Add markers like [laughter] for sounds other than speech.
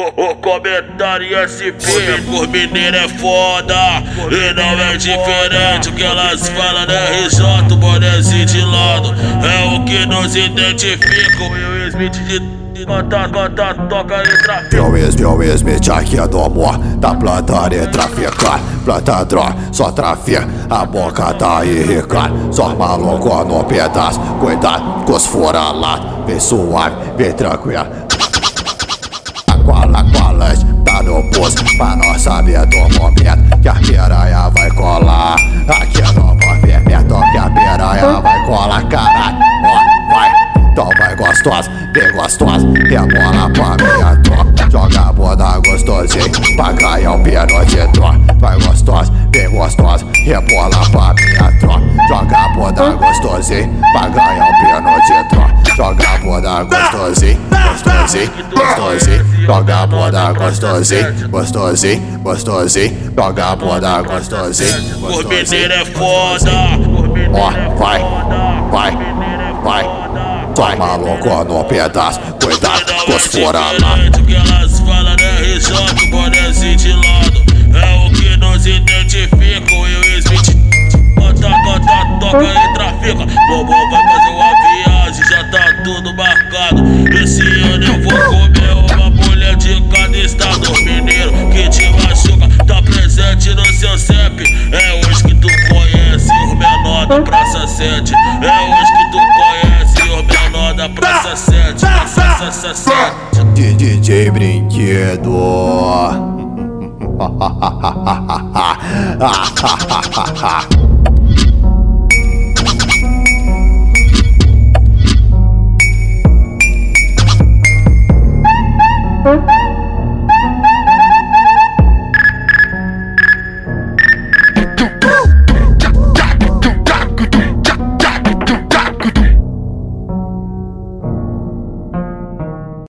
O, o comentário SP por mineiro é foda. E não é diferente o que elas falam né? RJ, bonezinho de lado. É o que nos identifica. O Smith de Canta, canta, toca e trafica Eu Smith, aqui é do amor Tá plantando e traficando Planta droga, só trafica A boca tá irricando Só maluco no pedaço Cuidado com os furalados. Vem suave, vem tranquilo Pra nós saber do momento Que a piranha vai colar Aqui no movimento Que a piranha vai colar, caralho Ó, vai, então vai gostosa Bem gostosa, rebola pra minha tropa Joga a bunda gostosinho Pra ganhar um pino de tropa Vai gostosa, bem gostosa Rebola pra minha tropa Joga a bunda gostosinho Pra ganhar um pino de tropa Joga a bunda gostosinho Gostosinho, gostosinho Joga a bunda gostosinho Gostosinho, gostosinho Joga a bunda gostosinho Por mineiro é foda. Ó, vai, vai, vai. Vai maluco no pedaço. Cuidado com os lá. O que elas falam né? RJ, bonezinho de lado. É o que nos identifica o Will Smith. Canta, canta, toca e trafica. Bobo vai fazer uma viagem, tudo marcado. Esse ano eu vou comer uma mulher de cada estado mineiro Que te machuca, tá presente no seu CEP É hoje que tu conhece o menor da Praça 7 É hoje que tu conhece o menor da Praça 7 Praça 7 DJ Brinquedo. Thank [laughs]